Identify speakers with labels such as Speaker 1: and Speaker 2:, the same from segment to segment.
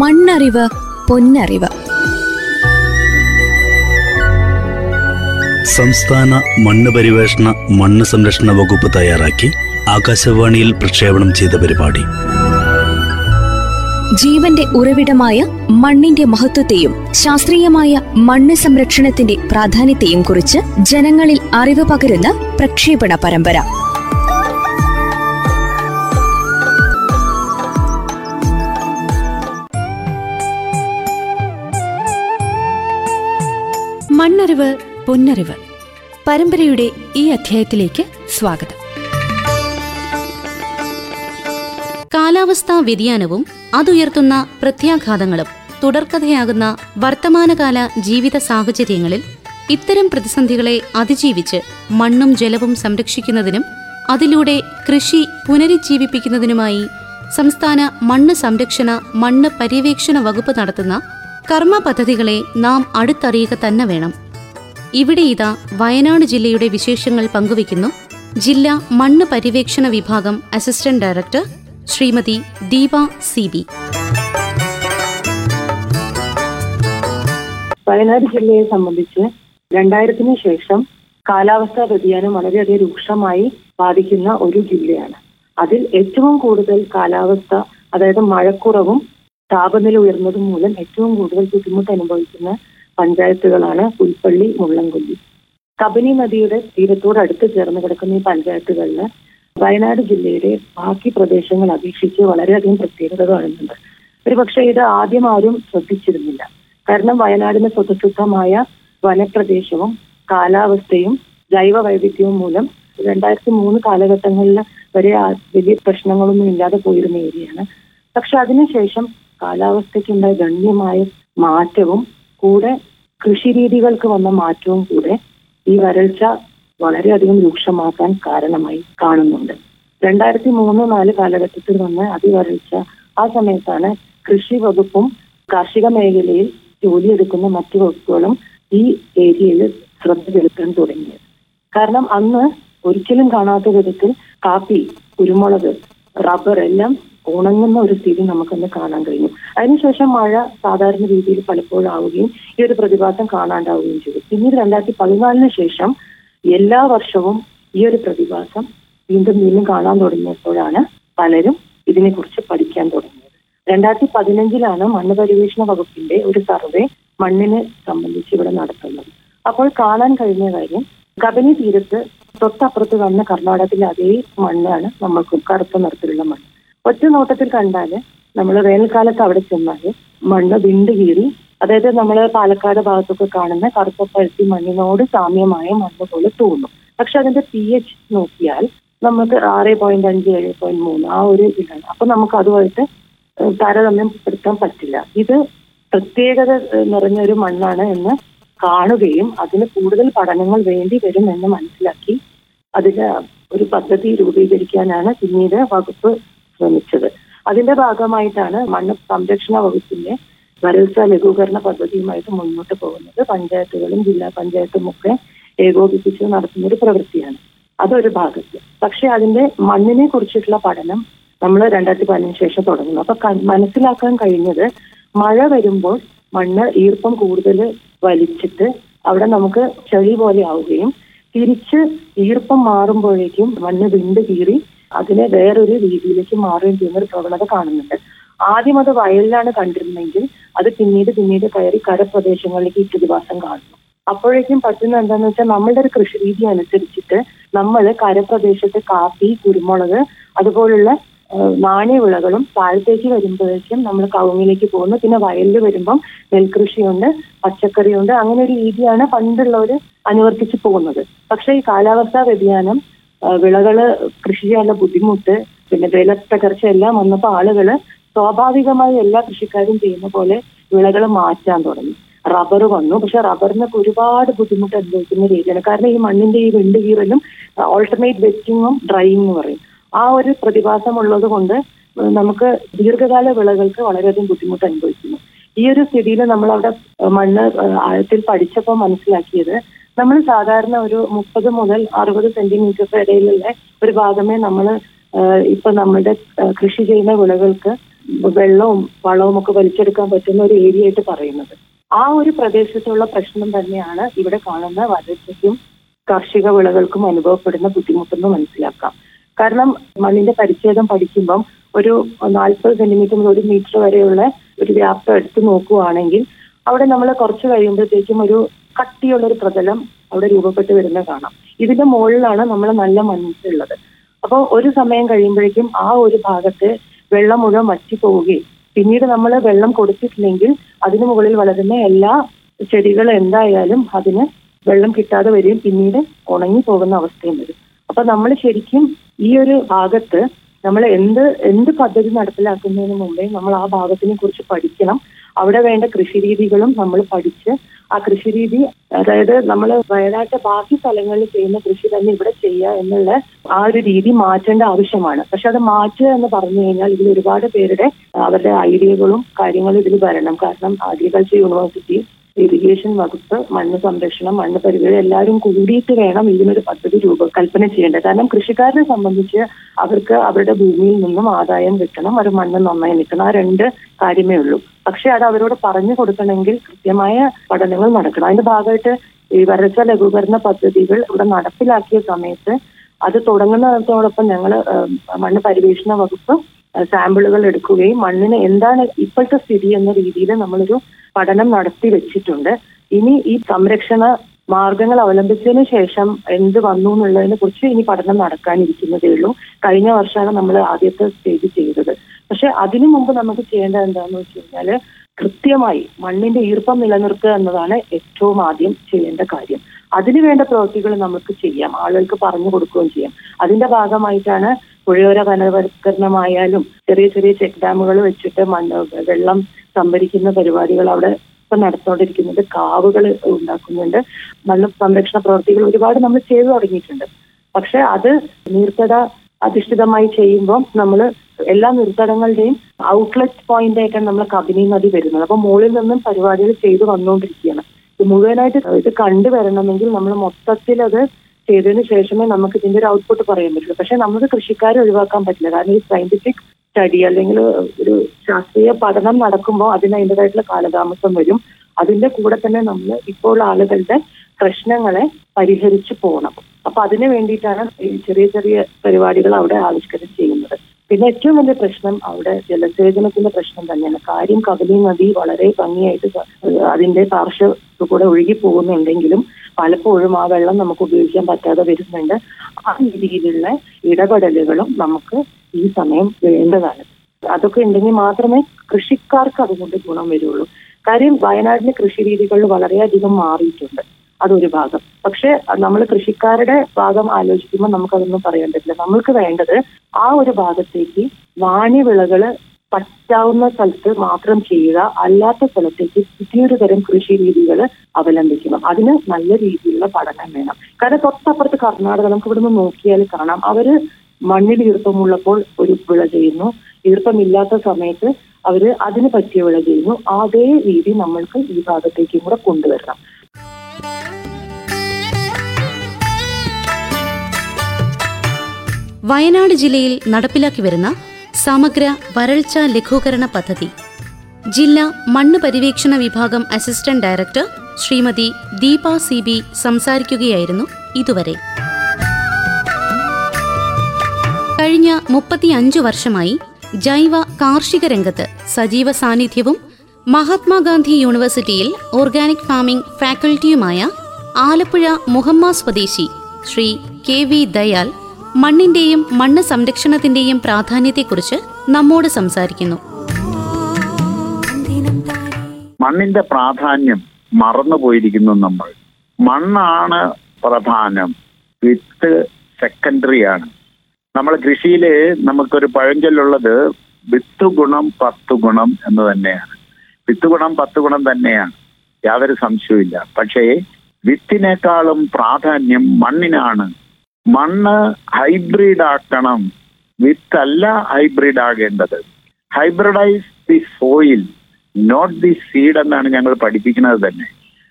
Speaker 1: മണ്ണറിവ് പൊന്നറിവ്.
Speaker 2: സംസ്ഥാന മണ്ണ് പരിവേഷണ മണ്ണ് സംരക്ഷണ വകുപ്പ് തയ്യാറാക്കി ആകാശവാണിയിൽ പ്രക്ഷേപണം ചെയ്ത പരിപാടി.
Speaker 1: ജീവന്റെ ഉറവിടമായ മണ്ണിന്റെ മഹത്വത്തെയും ശാസ്ത്രീയമായ മണ്ണ് സംരക്ഷണത്തിന്റെ പ്രാധാന്യത്തെയും കുറിച്ച് ജനങ്ങളിൽ അറിവ് പകരുന്ന പ്രക്ഷേപണ പരമ്പര.
Speaker 3: മണ്ണറിവ് പൊന്നറിവ്. പരമ്പരയുടെ ഈ അധ്യായത്തിലേക്ക് സ്വാഗതം. കാലാവസ്ഥാ വ്യതിയാനവും അതുയർത്തുന്ന പ്രത്യാഘാതങ്ങളും തുടർക്കഥയാകുന്ന വർത്തമാനകാല ജീവിത സാഹചര്യങ്ങളിൽ ഇത്തരം പ്രതിസന്ധികളെ അതിജീവിച്ച് മണ്ണും ജലവും സംരക്ഷിക്കുന്നതിനും അതിലൂടെ കൃഷി പുനരുജ്ജീവിപ്പിക്കുന്നതിനുമായി സംസ്ഥാന മണ്ണ് സംരക്ഷണ മണ്ണ് പര്യവേക്ഷണ വകുപ്പ് നടത്തുന്ന കർമ്മ പദ്ധതികളെ നാം അടുത്തറിയുക തന്നെ വേണം. ഇവിടെ ഇതാ വയനാട് ജില്ലയുടെ വിശേഷങ്ങൾ പങ്കുവയ്ക്കുന്നു. ജില്ലാ മണ്ണ് പര്യവേക്ഷണ വിഭാഗം assistant director Shrimati Deepa C B.
Speaker 4: Wayanad ജില്ലയെ സംബന്ധിച്ച് രണ്ടായിരത്തിന് ശേഷം കാലാവസ്ഥാ വ്യതിയാനം വളരെയധികം രൂക്ഷമായി ബാധിക്കുന്ന ഒരു ജില്ലയാണ്. അതിൽ ഏറ്റവും കൂടുതൽ കാലാവസ്ഥ അതായത് മഴക്കുറവും താപനില ഉയർന്നതും മൂലം ഏറ്റവും കൂടുതൽ ബുദ്ധിമുട്ട് അനുഭവിക്കുന്ന പഞ്ചായത്തുകളാണ് പുൽപ്പള്ളി മുള്ളംകൊല്ലി. കബനി നദിയുടെ തീരത്തോട് അടുത്ത് ചേർന്ന് കിടക്കുന്ന ഈ പഞ്ചായത്തുകളിൽ വയനാട് ജില്ലയുടെ ബാക്കി പ്രദേശങ്ങൾ അപേക്ഷിച്ച് വളരെയധികം പ്രത്യേകത കാണുന്നുണ്ട് ഒരു പക്ഷേ ഇത് ആദ്യം ആരും ശ്രദ്ധിച്ചിരുന്നില്ല. കാരണം വയനാടിന് സ്വതസിദ്ധമായ വനപ്രദേശവും കാലാവസ്ഥയും ജൈവ വൈവിധ്യവും മൂലം രണ്ടായിരത്തി മൂന്ന് കാലഘട്ടങ്ങളിൽ വരെ വലിയ പ്രശ്നങ്ങളൊന്നും ഇല്ലാതെ പോയിരുന്ന ഏരിയയാണ്. പക്ഷെ അതിനുശേഷം കാലാവസ്ഥയ്ക്കുണ്ടായ ഗണ്യമായ മാറ്റവും കൂടെ കൃഷിരീതികൾക്ക് വന്ന മാറ്റവും കൂടെ ഈ വരൾച്ച വളരെയധികം രൂക്ഷമാക്കാൻ കാരണമായി കാണുന്നുണ്ട്. രണ്ടായിരത്തി മൂന്ന് നാല് കാലഘട്ടത്തിൽ വന്ന അതിവരൾച്ച ആ സമയത്താണ് കൃഷി വകുപ്പും കാർഷിക മേഖലയിൽ ജോലിയെടുക്കുന്ന മറ്റു വകുപ്പുകളും ഈ ഏരിയയിൽ ശ്രദ്ധ ചെലുത്താൻ തുടങ്ങിയത്. കാരണം അന്ന് ഒരിക്കലും കാണാത്ത വിധത്തിൽ കാപ്പി കുരുമുളക് റബ്ബർ എല്ലാം ഉണങ്ങുന്ന ഒരു സ്ഥിതി നമുക്കന്ന് കാണാൻ കഴിഞ്ഞു. അതിനുശേഷം മഴ സാധാരണ രീതിയിൽ പലപ്പോഴും ആവുകയും ഈ ഒരു പ്രതിഭാസം കാണാണ്ടാവുകയും ചെയ്തു. പിന്നീട് രണ്ടായിരത്തി പതിനാലിന് ശേഷം എല്ലാ വർഷവും ഈ ഒരു പ്രതിഭാസം വീണ്ടും വീണ്ടും കാണാൻ തുടങ്ങിയപ്പോഴാണ് പലരും ഇതിനെക്കുറിച്ച് പഠിക്കാൻ തുടങ്ങിയത്. രണ്ടായിരത്തി പതിനഞ്ചിലാണ് മണ്ണ് പരിവേഷണ വകുപ്പിന്റെ ഒരു സർവേ മണ്ണിനെ സംബന്ധിച്ച് ഇവിടെ നടത്തുന്നത്. അപ്പോൾ കാണാൻ കഴിഞ്ഞ കാര്യം കബനി തീരത്ത് തൊട്ടപ്പുറത്ത് വന്ന കർണാടകത്തിലെ അതേ മണ്ണാണ് നമ്മൾക്ക് കറുത്ത നിറത്തിലുള്ള മണ്ണ്. ഒറ്റ നോട്ടത്തിൽ കണ്ടാൽ നമ്മൾ വേനൽക്കാലത്ത് അവിടെ ചെന്നാൽ മണ്ണ് വിണ്ട് കീറി. അതായത് നമ്മൾ പാലക്കാട് ഭാഗത്തൊക്കെ കാണുന്ന കറുപ്പ് പഴുത്തി മണ്ണിനോട് സാമ്യമായ മണ്ണ് പോലെ തോന്നും. പക്ഷെ അതിന്റെ പി എച്ച് നോക്കിയാൽ നമുക്ക് ആറ് പോയിന്റ് അഞ്ച് ഏഴ് പോയിന്റ് മൂന്ന് ആ ഒരു ഇതിലാണ് അപ്പൊ നമുക്ക് അതുമായിട്ട് താരതമ്യപ്പെടുത്താൻ പറ്റില്ല. ഇത് പ്രത്യേകത നിറഞ്ഞ ഒരു മണ്ണാണ് എന്ന് കാണുകയും അതിന് കൂടുതൽ പഠനങ്ങൾ വേണ്ടി വരും എന്ന് മനസ്സിലാക്കി അതിന് ഒരു പദ്ധതി രൂപീകരിക്കാനാണ് പിന്നീട് വകുപ്പ് ശ്രമിച്ചത്. അതിന്റെ ഭാഗമായിട്ടാണ് മണ്ണ് സംരക്ഷണ വകുപ്പിന്റെ വരൾച്ച ലഘൂകരണ പദ്ധതിയുമായിട്ട് മുന്നോട്ട് പോകുന്നത്. പഞ്ചായത്തുകളും ജില്ലാ പഞ്ചായത്തും ഒക്കെ ഏകോപിപ്പിച്ച് നടത്തുന്ന ഒരു പ്രവൃത്തിയാണ്. അതൊരു ഭാഗത്ത്. പക്ഷെ അതിന്റെ മണ്ണിനെ കുറിച്ചിട്ടുള്ള പഠനം നമ്മൾ രണ്ടായിരത്തി പതിനഞ്ച് ശേഷം തുടങ്ങുന്നു. അപ്പൊ മനസ്സിലാക്കാൻ കഴിഞ്ഞത് മഴ വരുമ്പോൾ മണ്ണ് ഈർപ്പം കൂടുതൽ വലിച്ചിട്ട് അവിടെ നമുക്ക് ചെളി പോലെ ആവുകയും തിരിച്ച് ഈർപ്പം മാറുമ്പോഴേക്കും മണ്ണ് വിണ്ട് കീറി അതിനെ വേറൊരു രീതിയിലേക്ക് മാറുകയും ചെയ്യുന്ന ഒരു പ്രവണത കാണുന്നുണ്ട്. ആദ്യം അത് വയലിലാണ് കണ്ടിരുന്നെങ്കിൽ അത് പിന്നീട് പിന്നീട് കയറി കരപ്രദേശങ്ങളിലേക്ക് ഈ പ്രതിഭാസം കാണുന്നു. അപ്പോഴേക്കും പറ്റുന്ന എന്താണെന്ന് വെച്ചാൽ നമ്മളുടെ ഒരു കൃഷി രീതി അനുസരിച്ചിട്ട് നമ്മൾ കരപ്രദേശത്ത് കാപ്പി കുരുമുളക് അതുപോലുള്ള നാണ്യവിളകളും താഴത്തേക്ക് വരുമ്പോഴേക്കും നമ്മൾ കവുങ്ങിലേക്ക് പോകുന്നു. പിന്നെ വയലിൽ വരുമ്പം നെൽകൃഷിയുണ്ട് പച്ചക്കറിയുണ്ട്. അങ്ങനെ ഒരു രീതിയാണ് പണ്ടുള്ളവർ അനുവർത്തിച്ചു പോകുന്നത്. പക്ഷേ ഈ കാലാവസ്ഥാ വ്യതിയാനം വിളകൾ കൃഷി ചെയ്യാനുള്ള ബുദ്ധിമുട്ട് പിന്നെ വില തകർച്ച എല്ലാം വന്നപ്പോൾ ആളുകൾ സ്വാഭാവികമായി എല്ലാ കൃഷിക്കാരും ചെയ്യുന്ന പോലെ വിളകൾ മാറ്റാൻ തുടങ്ങി. റബ്ബർ വന്നു. പക്ഷെ റബ്ബറിനൊക്കെ ഒരുപാട് ബുദ്ധിമുട്ട് അനുഭവിക്കുന്ന രീതിയാണ്. കാരണം ഈ മണ്ണിന്റെ ഈ വെണ്ട് കീറലും ഓൾട്ടർനേറ്റ് വെറ്റിങ്ങും ഡ്രൈയിങ് പറയും. ആ ഒരു പ്രതിഭാസം ഉള്ളത് കൊണ്ട് നമുക്ക് ദീർഘകാല വിളകൾക്ക് വളരെയധികം ബുദ്ധിമുട്ട് അനുഭവിക്കുന്നു. ഈ ഒരു സ്ഥിതിയിൽ നമ്മൾ അവിടെ മണ്ണ് ആഴത്തിൽ പഠിച്ചപ്പോൾ മനസ്സിലാക്കിയത് നമ്മൾ സാധാരണ ഒരു മുപ്പത് മുതൽ അറുപത് സെന്റിമീറ്റർ ഇടയിലുള്ള ഒരു ഭാഗമേ നമ്മൾ ഇപ്പൊ നമ്മുടെ കൃഷി ചെയ്യുന്ന വിളകൾക്ക് വെള്ളവും വളവും ഒക്കെ വലിച്ചെടുക്കാൻ പറ്റുന്ന ഒരു ഏരിയ ആയിട്ട് പറയുന്നത്. ആ ഒരു പ്രദേശത്തുള്ള പ്രശ്നം തന്നെയാണ് ഇവിടെ കാണുന്ന വരൾച്ചയ്ക്കും കാർഷിക വിളകൾക്കും അനുഭവപ്പെടുന്ന ബുദ്ധിമുട്ടെന്ന് മനസ്സിലാക്കാം. കാരണം മണ്ണിന്റെ പരിച്ഛേദം പഠിക്കുമ്പം ഒരു നാൽപ്പത് സെന്റിമീറ്റർ മുതൽ ഒരു മീറ്റർ വരെയുള്ള ഒരു വ്യാപ്തം എടുത്തു നോക്കുവാണെങ്കിൽ അവിടെ നമ്മൾ കുറച്ച് കഴിയുമ്പോഴത്തേക്കും ഒരു കട്ടിയുള്ള ഒരു പ്രതലം അവിടെ രൂപപ്പെട്ട് വരുന്നത് കാണാം. ഇതിന്റെ മുകളിലാണ് നമ്മൾ നല്ല മനസ്സുള്ളത് അപ്പോൾ ഒരു സമയം കഴിയുമ്പോഴേക്കും ആ ഒരു ഭാഗത്ത് വെള്ളം മുഴുവൻ വറ്റിപ്പോവുകയും പിന്നീട് നമ്മൾ വെള്ളം കൊടുത്തിട്ടില്ലെങ്കിൽ അതിന് മുകളിൽ വളരുന്ന എല്ലാ ചെടികൾ എന്തായാലും അതിന് വെള്ളം കിട്ടാതെ വരികയും പിന്നീട് ഉണങ്ങി പോകുന്ന അവസ്ഥയും വരും. അപ്പൊ നമ്മൾ ശരിക്കും ഈ ഒരു ഭാഗത്ത് നമ്മൾ എന്ത് എന്ത് പദ്ധതി നടപ്പിലാക്കുന്നതിന് മുമ്പേ നമ്മൾ ആ ഭാഗത്തിനെ കുറിച്ച് പഠിക്കണം. അവിടെ വേണ്ട കൃഷി രീതികളും നമ്മൾ പഠിച്ച് ആ കൃഷി രീതി അതായത് നമ്മൾ വയനാട്ടിലെ ബാക്കി സ്ഥലങ്ങളിൽ ചെയ്യുന്ന കൃഷി തന്നെ ഇവിടെ ചെയ്യുക എന്നുള്ള ആ ഒരു രീതി മാറ്റേണ്ട ആവശ്യമാണ്. പക്ഷെ അത് മാറ്റുക എന്ന് പറഞ്ഞു കഴിഞ്ഞാൽ ഇതിൽ ഒരുപാട് പേരുടെ അവരുടെ ഐഡിയകളും കാര്യങ്ങളും ഇതിൽ വരണം. കാരണം അഗ്രികൾച്ചർ യൂണിവേഴ്സിറ്റി ഇറിഗേഷൻ വകുപ്പ് മണ്ണ് സംരക്ഷണം മണ്ണ് പരിപാടി എല്ലാവരും കൂടിയിട്ട് വേണം ഇതിനൊരു പദ്ധതി രൂപകൽപ്പന ചെയ്യേണ്ടത്. കാരണം കൃഷിക്കാരനെ സംബന്ധിച്ച് അവർക്ക് അവരുടെ ഭൂമിയിൽ നിന്നും ആദായം കിട്ടണം അവർ മണ്ണ് നന്നായി നിൽക്കണം. ആ രണ്ട് കാര്യമേ ഉള്ളൂ. പക്ഷെ അത് അവരോട് പറഞ്ഞു കൊടുക്കണമെങ്കിൽ കൃത്യമായ പഠനങ്ങൾ നടക്കണം. അതിന്റെ ഭാഗമായിട്ട് ഈ വരൾച്ച ലഘൂകരണ പദ്ധതികൾ ഇവിടെ നടപ്പിലാക്കിയ സമയത്ത് അത് തുടങ്ങുന്നതോടൊപ്പം ഞങ്ങൾ മണ്ണ് പരിവേഷണ വകുപ്പ് സാമ്പിളുകൾ എടുക്കുകയും മണ്ണിന് എന്താണ് ഇപ്പോഴത്തെ സ്ഥിതി എന്ന രീതിയിൽ നമ്മളൊരു പഠനം നടത്തി വെച്ചിട്ടുണ്ട്. ഇനി ഈ സംരക്ഷണ മാർഗങ്ങൾ അവലംബിച്ചതിന് ശേഷം എന്ത് വന്നു എന്നുള്ളതിനെ കുറിച്ച് ഇനി പഠനം നടക്കാനിരിക്കുന്നതേ ഉള്ളൂ. കഴിഞ്ഞ വർഷമാണ് നമ്മൾ ആദ്യത്തെ സ്റ്റേജ് ചെയ്തത്. പക്ഷെ അതിനു മുമ്പ് നമുക്ക് ചെയ്യേണ്ടത് എന്താണെന്ന് വെച്ച് കഴിഞ്ഞാൽ കൃത്യമായി മണ്ണിന്റെ ഈർപ്പം നിലനിർത്തുക എന്നതാണ് ഏറ്റവും ആദ്യം ചെയ്യേണ്ട കാര്യം. അതിനു വേണ്ട പ്രവൃത്തികൾ നമുക്ക് ചെയ്യാം. ആളുകൾക്ക് പറഞ്ഞു കൊടുക്കുകയും ചെയ്യാം. അതിന്റെ ഭാഗമായിട്ടാണ് പുഴയോര വനവൽക്കരണമായാലും ചെറിയ ചെറിയ ചെക്ക് ഡാമുകൾ വെച്ചിട്ട് മണ്ണ് വെള്ളം സംഭരിക്കുന്ന പരിപാടികൾ അവിടെ ഇപ്പൊ നടന്നുകൊണ്ടിരിക്കുന്നുണ്ട് കാവുകൾ ഉണ്ടാക്കുന്നുണ്ട്. മണ്ണ് സംരക്ഷണ പ്രവർത്തികൾ ഒരുപാട് നമ്മൾ ചെയ്തു തുടങ്ങിയിട്ടുണ്ട്. പക്ഷെ അത് നീർത്തട അധിഷ്ഠിതമായി ചെയ്യുമ്പോൾ നമ്മൾ എല്ലാ നിർത്തടങ്ങളുടെയും ഔട്ട്ലെറ്റ് പോയിന്റ് ആയിട്ടാണ് നമ്മൾ കബിനി നദി വരുന്നത്. അപ്പൊ മുകളിൽ നിന്നും പരിപാടികൾ ചെയ്തു വന്നുകൊണ്ടിരിക്കുകയാണ്. ഇത് മുഴുവനായിട്ട് ഇത് കണ്ടുവരണമെങ്കിൽ നമ്മൾ മൊത്തത്തിൽ അത് ചെയ്തതിന് ശേഷമേ നമുക്ക് ഇതിന്റെ ഒരു ഔട്ട്പുട്ട് പറയാൻ പറ്റുള്ളൂ. പക്ഷെ നമുക്ക് കൃഷിക്കാരെ ഒഴിവാക്കാൻ പറ്റില്ല. കാരണം ഈ സയന്റിഫിക് സ്റ്റഡി അല്ലെങ്കിൽ ഒരു ശാസ്ത്രീയ പഠനം നടക്കുമ്പോൾ അതിന് അതിന്റെതായിട്ടുള്ള കാലതാമസം വരും. അതിന്റെ കൂടെ തന്നെ നമ്മൾ ഇപ്പോൾ ആളുകളുടെ പ്രശ്നങ്ങളെ പരിഹരിച്ചു പോകണം അപ്പൊ അതിനു വേണ്ടിയിട്ടാണ് ചെറിയ ചെറിയ പരിപാടികൾ അവിടെ ആവിഷ്കരണം ചെയ്യുന്നത്. പിന്നെ ഏറ്റവും വലിയ പ്രശ്നം അവിടെ ജലസേചനത്തിന്റെ പ്രശ്നം തന്നെയാണ്. കാര്യം കവലി നദി വളരെ ഭംഗിയായിട്ട് അതിന്റെ പാർശ്വ കൂടെ ഒഴുകി പോകുന്നുണ്ടെങ്കിലും പലപ്പോഴും ആ വെള്ളം നമുക്ക് ഉപയോഗിക്കാൻ പറ്റാതെ വരുന്നുണ്ട്. ആ രീതിയിലുള്ള ഇടപെടലുകളും നമുക്ക് ഈ സമയം വേണ്ടതാണ്. അതൊക്കെ ഉണ്ടെങ്കിൽ മാത്രമേ കൃഷിക്കാർക്ക് അതുകൊണ്ട് ഗുണം വരുള്ളൂ. കാര്യം വയനാടിന്റെ കൃഷി രീതികൾ വളരെയധികം മാറിയിട്ടുണ്ട്. അതൊരു ഭാഗം. പക്ഷെ നമ്മൾ കൃഷിക്കാരുടെ ഭാഗം ആലോചിക്കുമ്പോൾ നമുക്കതൊന്നും പറയാൻ പറ്റില്ല. നമ്മൾക്ക് വേണ്ടത് ആ ഒരു ഭാഗത്തേക്ക് വാണിവിളകൾ പറ്റാവുന്ന സ്ഥലത്ത് മാത്രം ചെയ്യുക അല്ലാത്ത സ്ഥലത്തേക്ക് പുതിയൊരു തരം കൃഷി രീതികൾ അവലംബിക്കണം. അതിന് നല്ല രീതിയിലുള്ള പഠനം വേണം. കാരണം തൊട്ടപ്പുറത്ത് കർണാടക നമുക്ക് ഇവിടുന്ന് നോക്കിയാൽ കാണാം. അവർ മണ്ണിൽ ഈർപ്പമുള്ളപ്പോൾ ഒരു വിള ചെയ്യുന്നു. ഈർപ്പമില്ലാത്ത സമയത്ത് അവർ അതിന് പറ്റിയ വിള ചെയ്യുന്നു. അതേ രീതി നമ്മൾക്ക് ഈ ഭാഗത്തേക്കും കൂടെ കൊണ്ടുവരണം.
Speaker 3: വയനാട് ജില്ലയിൽ നടപ്പിലാക്കി വരുന്ന സമഗ്ര വരൾച്ച ലഘൂകരണ പദ്ധതി. ജില്ലാ മണ്ണ് പര്യവേക്ഷണ വിഭാഗം assistant director Shrimati Deepa C B സംസാരിക്കുകയായിരുന്നു ഇതുവരെ. കഴിഞ്ഞ മുപ്പത്തിയഞ്ചു വർഷമായി ജൈവ കാർഷിക രംഗത്ത് സജീവ സാന്നിധ്യവും മഹാത്മാഗാന്ധി യൂണിവേഴ്സിറ്റിയിൽ ഓർഗാനിക് ഫാമിംഗ് ഫാക്കൽറ്റിയുമായ ആലപ്പുഴ മുഹമ്മ സ്വദേശി ശ്രീ കെ വി ദയാൽ മണ്ണിന്റെയും മണ്ണ് സംരക്ഷണത്തിന്റെയും പ്രാധാന്യത്തെക്കുറിച്ച് നമ്മോട് സംസാരിക്കുന്നു.
Speaker 5: മണ്ണിന്റെ പ്രാധാന്യം മറന്നു പോയിരിക്കുന്നു നമ്മൾ. മണ്ണാണ് പ്രധാനം. വിത്ത് സെക്കൻഡറി ആണ് നമ്മൾ കൃഷിയിൽ നമുക്കൊരു പഴഞ്ചൊല്ലുള്ളത് വിത്ത് ഗുണം പത്ത് ഗുണം എന്ന് തന്നെയാണ്. വിത്ത് ഗുണം പത്ത് ഗുണം തന്നെയാണ്. യാതൊരു സംശയവുമില്ല. പക്ഷേ വിത്തിനേക്കാളും പ്രാധാന്യം മണ്ണിനാണ്. മണ്ണ് ഹൈബ്രിഡ് ആക്കണം വിത്ത് അല്ല hybrid ആകേണ്ടത് hybridise the soil not the seed എന്നാണ് ഞങ്ങൾ പഠിപ്പിക്കുന്നത് തന്നെ.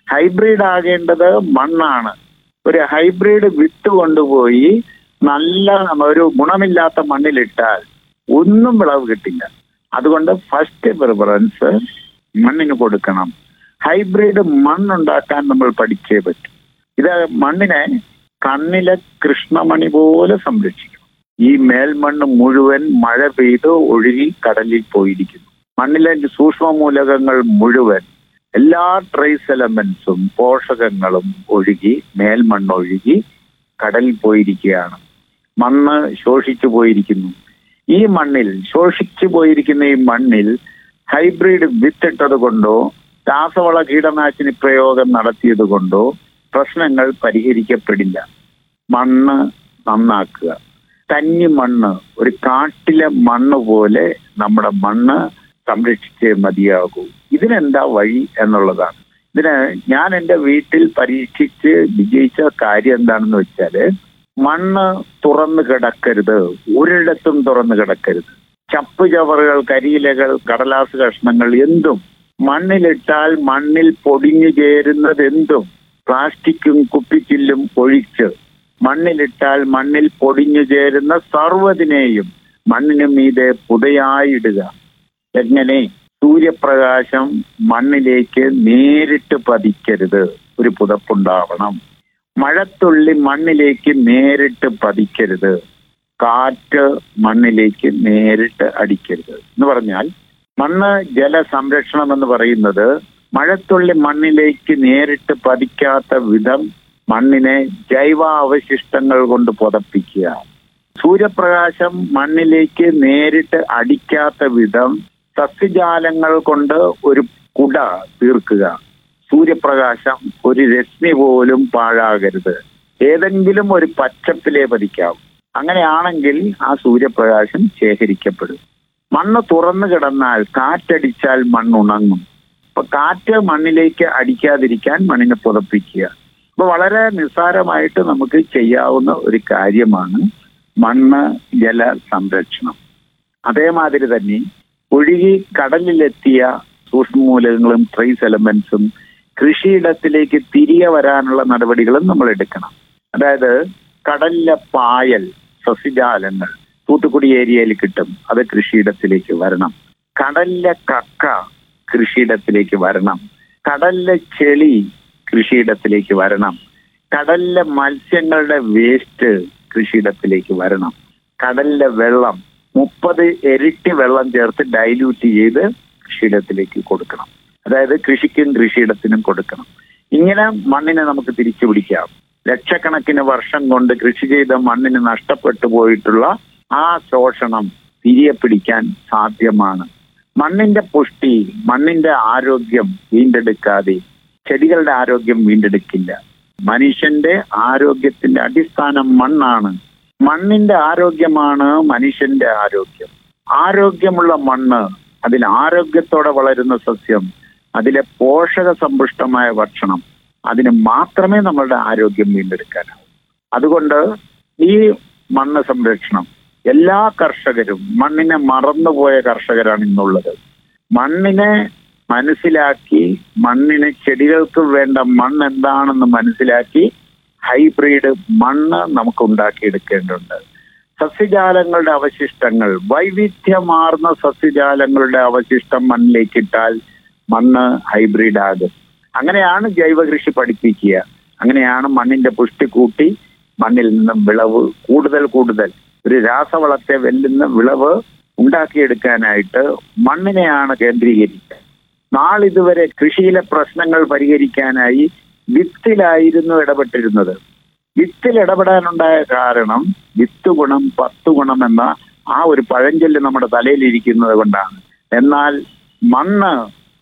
Speaker 5: ഹൈബ്രിഡ് ആകേണ്ടത് മണ്ണാണ്. ഒരു ഹൈബ്രിഡ് വിത്ത് കൊണ്ടുപോയി നല്ല ഒരു ഗുണമില്ലാത്ത മണ്ണിലിട്ടാൽ ഒന്നും വിളവ് കിട്ടില്ല. അതുകൊണ്ട് ഫസ്റ്റ് പ്രിഫറൻസ് മണ്ണിന് കൊടുക്കണം. ഹൈബ്രിഡ് മണ്ണുണ്ടാക്കാൻ നമ്മൾ പഠിച്ചേ പറ്റും. ഇത് മണ്ണിനെ കണ്ണിലെ കൃഷ്ണമണി പോലെ സംരക്ഷിക്കണം. ഈ മേൽമണ്ണ് മുഴുവൻ മഴ പെയ്ത് ഒഴുകി കടലിൽ പോയിരിക്കുന്നു. മണ്ണിലെ സൂക്ഷ്മ മൂലകങ്ങൾ മുഴുവൻ എല്ലാ ട്രേസ് എലമെന്റ്സും പോഷകങ്ങളും ഒഴുകി മേൽമണ്ണൊഴുകി കടലിൽ പോയിരിക്കുകയാണ്. മണ്ണ് ശോഷിച്ചു പോയിരിക്കുന്നു. ഈ മണ്ണിൽ ശോഷിച്ചു പോയിരിക്കുന്ന ഈ മണ്ണിൽ ഹൈബ്രിഡ് വിത്തിട്ടത് കൊണ്ടോ രാസവള കീടനാശിനി പ്രയോഗം നടത്തിയത് കൊണ്ടോ പ്രശ്നങ്ങൾ പരിഹരിക്കപ്പെടില്ല. മണ്ണ് നന്നാക്കുക. തന്നി മണ്ണ് ഒരു കാട്ടിലെ മണ്ണ് പോലെ നമ്മുടെ മണ്ണ് സംരക്ഷിച്ചേ മതിയാകൂ. ഇതിനെന്താ വഴി എന്നുള്ളതാണ്. ഇതിന് ഞാൻ എന്റെ വീട്ടിൽ പരീക്ഷിച്ച് വിജയിച്ച കാര്യം എന്താണെന്ന് വെച്ചാൽ മണ്ണ് തുറന്നു കിടക്കരുത്. ഒരിടത്തും തുറന്നു കിടക്കരുത്. ചപ്പ് ചവറുകൾ കരിയിലകൾ കടലാസ് കഷ്ണങ്ങൾ എന്തും മണ്ണിലിട്ടാൽ മണ്ണിൽ പൊടിഞ്ഞു ചേരുന്നത് എന്തും പ്ലാസ്റ്റിക്കും കുപ്പിച്ചില്ലും ഒഴിച്ച് മണ്ണിലിട്ടാൽ മണ്ണിൽ പൊടിഞ്ഞു ചേരുന്ന സർവതിനെയും മണ്ണിനു മീതെ പുതയായിടുക. എങ്ങനെ സൂര്യപ്രകാശം മണ്ണിലേക്ക് നേരിട്ട് പതിക്കരുത്. ഒരു പുതപ്പുണ്ടാവണം. മഴത്തുള്ളി മണ്ണിലേക്ക് നേരിട്ട് പതിക്കരുത്. കാറ്റ് മണ്ണിലേക്ക് നേരിട്ട് അടിക്കരുത്. എന്ന് പറഞ്ഞാൽ മണ്ണ് ജല സംരക്ഷണം എന്ന് പറയുന്നത് മഴത്തുള്ളി മണ്ണിലേക്ക് നേരിട്ട് പതിക്കാത്ത വിധം മണ്ണിനെ ജൈവ അവശിഷ്ടങ്ങൾ കൊണ്ട് പുതപ്പിക്കുക. സൂര്യപ്രകാശം മണ്ണിലേക്ക് നേരിട്ട് അടിക്കാത്ത വിധം സസ്യജാലങ്ങൾ കൊണ്ട് ഒരു കുട തീർക്കുക. സൂര്യപ്രകാശം ഒരു രശ്മി പോലും പാഴാകരുത്. ഏതെങ്കിലും ഒരു പച്ചപ്പിലേ പതിക്കാവും. അങ്ങനെയാണെങ്കിൽ ആ സൂര്യപ്രകാശം ശേഖരിക്കപ്പെടും. മണ്ണ് തുറന്നു കിടന്നാൽ കാറ്റടിച്ചാൽ മണ്ണുണങ്ങും. കാറ്റ് മണ്ണിലേക്ക് അടിക്കാതിരിക്കാൻ മണ്ണിനെ പുതപ്പിക്കുക. അപ്പൊ വളരെ നിസ്സാരമായിട്ട് നമുക്ക് ചെയ്യാവുന്ന ഒരു കാര്യമാണ് മണ്ണ് ജല സംരക്ഷണം. അതേമാതിരി തന്നെ ഒഴുകി കടലിലെത്തിയ സൂക്ഷ്മമൂലകങ്ങളും ട്രേസ് എലമെന്റ്സും കൃഷിയിടത്തിലേക്ക് തിരികെ വരാനുള്ള നടപടികളും നമ്മൾ എടുക്കണം. അതായത് കടലിലെ പായൽ സസ്യജാലങ്ങൾ തൂത്തുക്കുടി ഏരിയയിൽ കിട്ടും. അത് കൃഷിയിടത്തിലേക്ക് വരണം. കടലിലെ കക്ക കൃഷിയിടത്തിലേക്ക് വരണം. കടലിലെ ചെളി കൃഷിയിടത്തിലേക്ക് വരണം. കടലിലെ മത്സ്യങ്ങളുടെ വേസ്റ്റ് കൃഷിയിടത്തിലേക്ക് വരണം. കടലിലെ വെള്ളം മുപ്പത് ഇരട്ടി വെള്ളം ചേർത്ത് ഡൈല്യൂട്ട് ചെയ്ത് കൃഷിയിടത്തിലേക്ക് കൊടുക്കണം. അതായത് കൃഷിക്കും കൃഷിയിടത്തിനും കൊടുക്കണം. ഇങ്ങനെ മണ്ണിനെ നമുക്ക് തിരിച്ചു പിടിക്കാം. ലക്ഷക്കണക്കിന് വർഷം കൊണ്ട് കൃഷി ചെയ്ത മണ്ണിന് നഷ്ടപ്പെട്ടു പോയിട്ടുള്ള ആ ശോഷണം തിരികെ പിടിക്കാൻ സാധ്യമാണ്. മണ്ണിന്റെ പുഷ്ടി മണ്ണിന്റെ ആരോഗ്യം വീണ്ടെടുക്കാതെ ചെടികളുടെ ആരോഗ്യം വീണ്ടെടുക്കില്ല. മനുഷ്യന്റെ ആരോഗ്യത്തിന്റെ അടിസ്ഥാനം മണ്ണാണ്. മണ്ണിന്റെ ആരോഗ്യമാണ് മനുഷ്യന്റെ ആരോഗ്യം. ആരോഗ്യമുള്ള മണ്ണ് അതിൽ ആരോഗ്യത്തോടെ വളരുന്ന സസ്യം അതിലെ പോഷക സമ്പുഷ്ടമായ ഭക്ഷണം അതിന് മാത്രമേ നമ്മളുടെ ആരോഗ്യം വീണ്ടെടുക്കാനാവൂ. അതുകൊണ്ട് ഈ മണ്ണ് സംരക്ഷണം എല്ലാ കർഷകരും മണ്ണിനെ മറന്നുപോയ കർഷകരാണ് ഇന്നുള്ളത്. മണ്ണിനെ മനസ്സിലാക്കി മണ്ണിന് ചെടികൾക്ക് വേണ്ട മണ്ണ് എന്താണെന്ന് മനസ്സിലാക്കി ഹൈബ്രിഡ് മണ്ണ് നമുക്ക് ഉണ്ടാക്കിയെടുക്കേണ്ടതുണ്ട് സസ്യജാലങ്ങളുടെ അവശിഷ്ടങ്ങൾ വൈവിധ്യമാർന്ന സസ്യജാലങ്ങളുടെ അവശിഷ്ടം മണ്ണിലേക്കിട്ടാൽ മണ്ണ് ഹൈബ്രിഡ് ആകും അങ്ങനെയാണ് ജൈവകൃഷി പഠിപ്പിക്കുക. അങ്ങനെയാണ് മണ്ണിന്റെ പുഷ്ടി കൂട്ടി മണ്ണിൽ നിന്നും വിളവ് കൂടുതൽ കൂടുതൽ ഒരു രാസവളത്തെ വെല്ലുന്ന വിളവ് ഉണ്ടാക്കിയെടുക്കാനായിട്ട് മണ്ണിനെയാണ് കേന്ദ്രീകരിക്കുക. നാളിതുവരെ കൃഷിയിലെ പ്രശ്നങ്ങൾ പരിഹരിക്കാനായി വിത്തിലായിരുന്നു ഇടപെട്ടിരുന്നത്. വിത്തിൽ ഇടപെടാനുണ്ടായ കാരണം വിത്ത് ഗുണം പത്ത് ഗുണം എന്ന ആ ഒരു പഴഞ്ചൊല്ല് നമ്മുടെ തലയിലിരിക്കുന്നത് കൊണ്ടാണ്. എന്നാൽ മണ്ണ്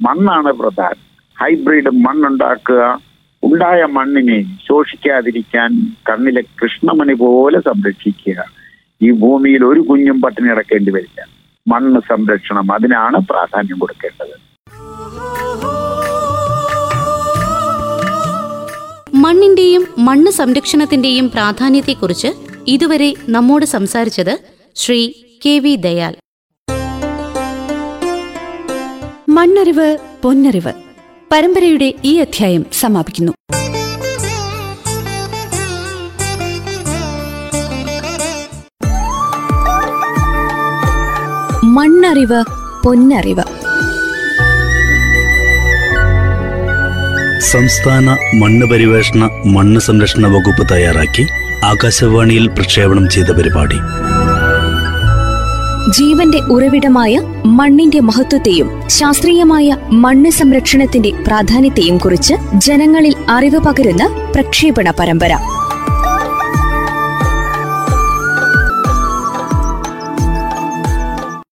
Speaker 5: മണ്ണാണ് പ്രധാനം. ഹൈബ്രിഡ് മണ്ണുണ്ടാക്കുക ഉണ്ടായ മണ്ണിനെ ശോഷിക്കാതിരിക്കാൻ കണ്ണിലെ കൃഷ്ണമണി പോലെ സംരക്ഷിക്കുക. ഈ ഭൂമിയിൽ ഒരു കുഞ്ഞും പട്ടിണി കിടക്കേണ്ടി വരില്ല. മണ്ണ് സംരക്ഷണം അതിനാണ് പ്രാധാന്യം കൊടുക്കേണ്ടത്.
Speaker 3: മണ്ണിന്റെയും മണ്ണ് സംരക്ഷണത്തിന്റെയും പ്രാധാന്യത്തെക്കുറിച്ച് ഇതുവരെ നമ്മോട് സംസാരിച്ചത് ശ്രീ കെ വി ദയാൽ.
Speaker 1: മണ്ണറിവ് പൊന്നറിവ്. പരമ്പരയുടെ ഈ അധ്യായം സമാപിക്കുന്നു. മണ്ണറിവ്
Speaker 6: പൊന്നറിവ്.
Speaker 2: സംസ്ഥാന മണ്ണ് പരിവേഷണ മണ്ണ് സംരക്ഷണ വകുപ്പ് തയ്യാറാക്കി ആകാശവാണിയിൽ പ്രക്ഷേപണം ചെയ്ത പരിപാടി.
Speaker 6: ജീവന്റെ ഉറവിടമായ മണ്ണിന്റെ മഹത്വത്തെയും ശാസ്ത്രീയമായ മണ്ണ് സംരക്ഷണത്തിന്റെ പ്രാധാന്യത്തെയും കുറിച്ച് ജനങ്ങളിൽ അറിവ് പകരുന്ന പ്രക്ഷേപണ പരമ്പര.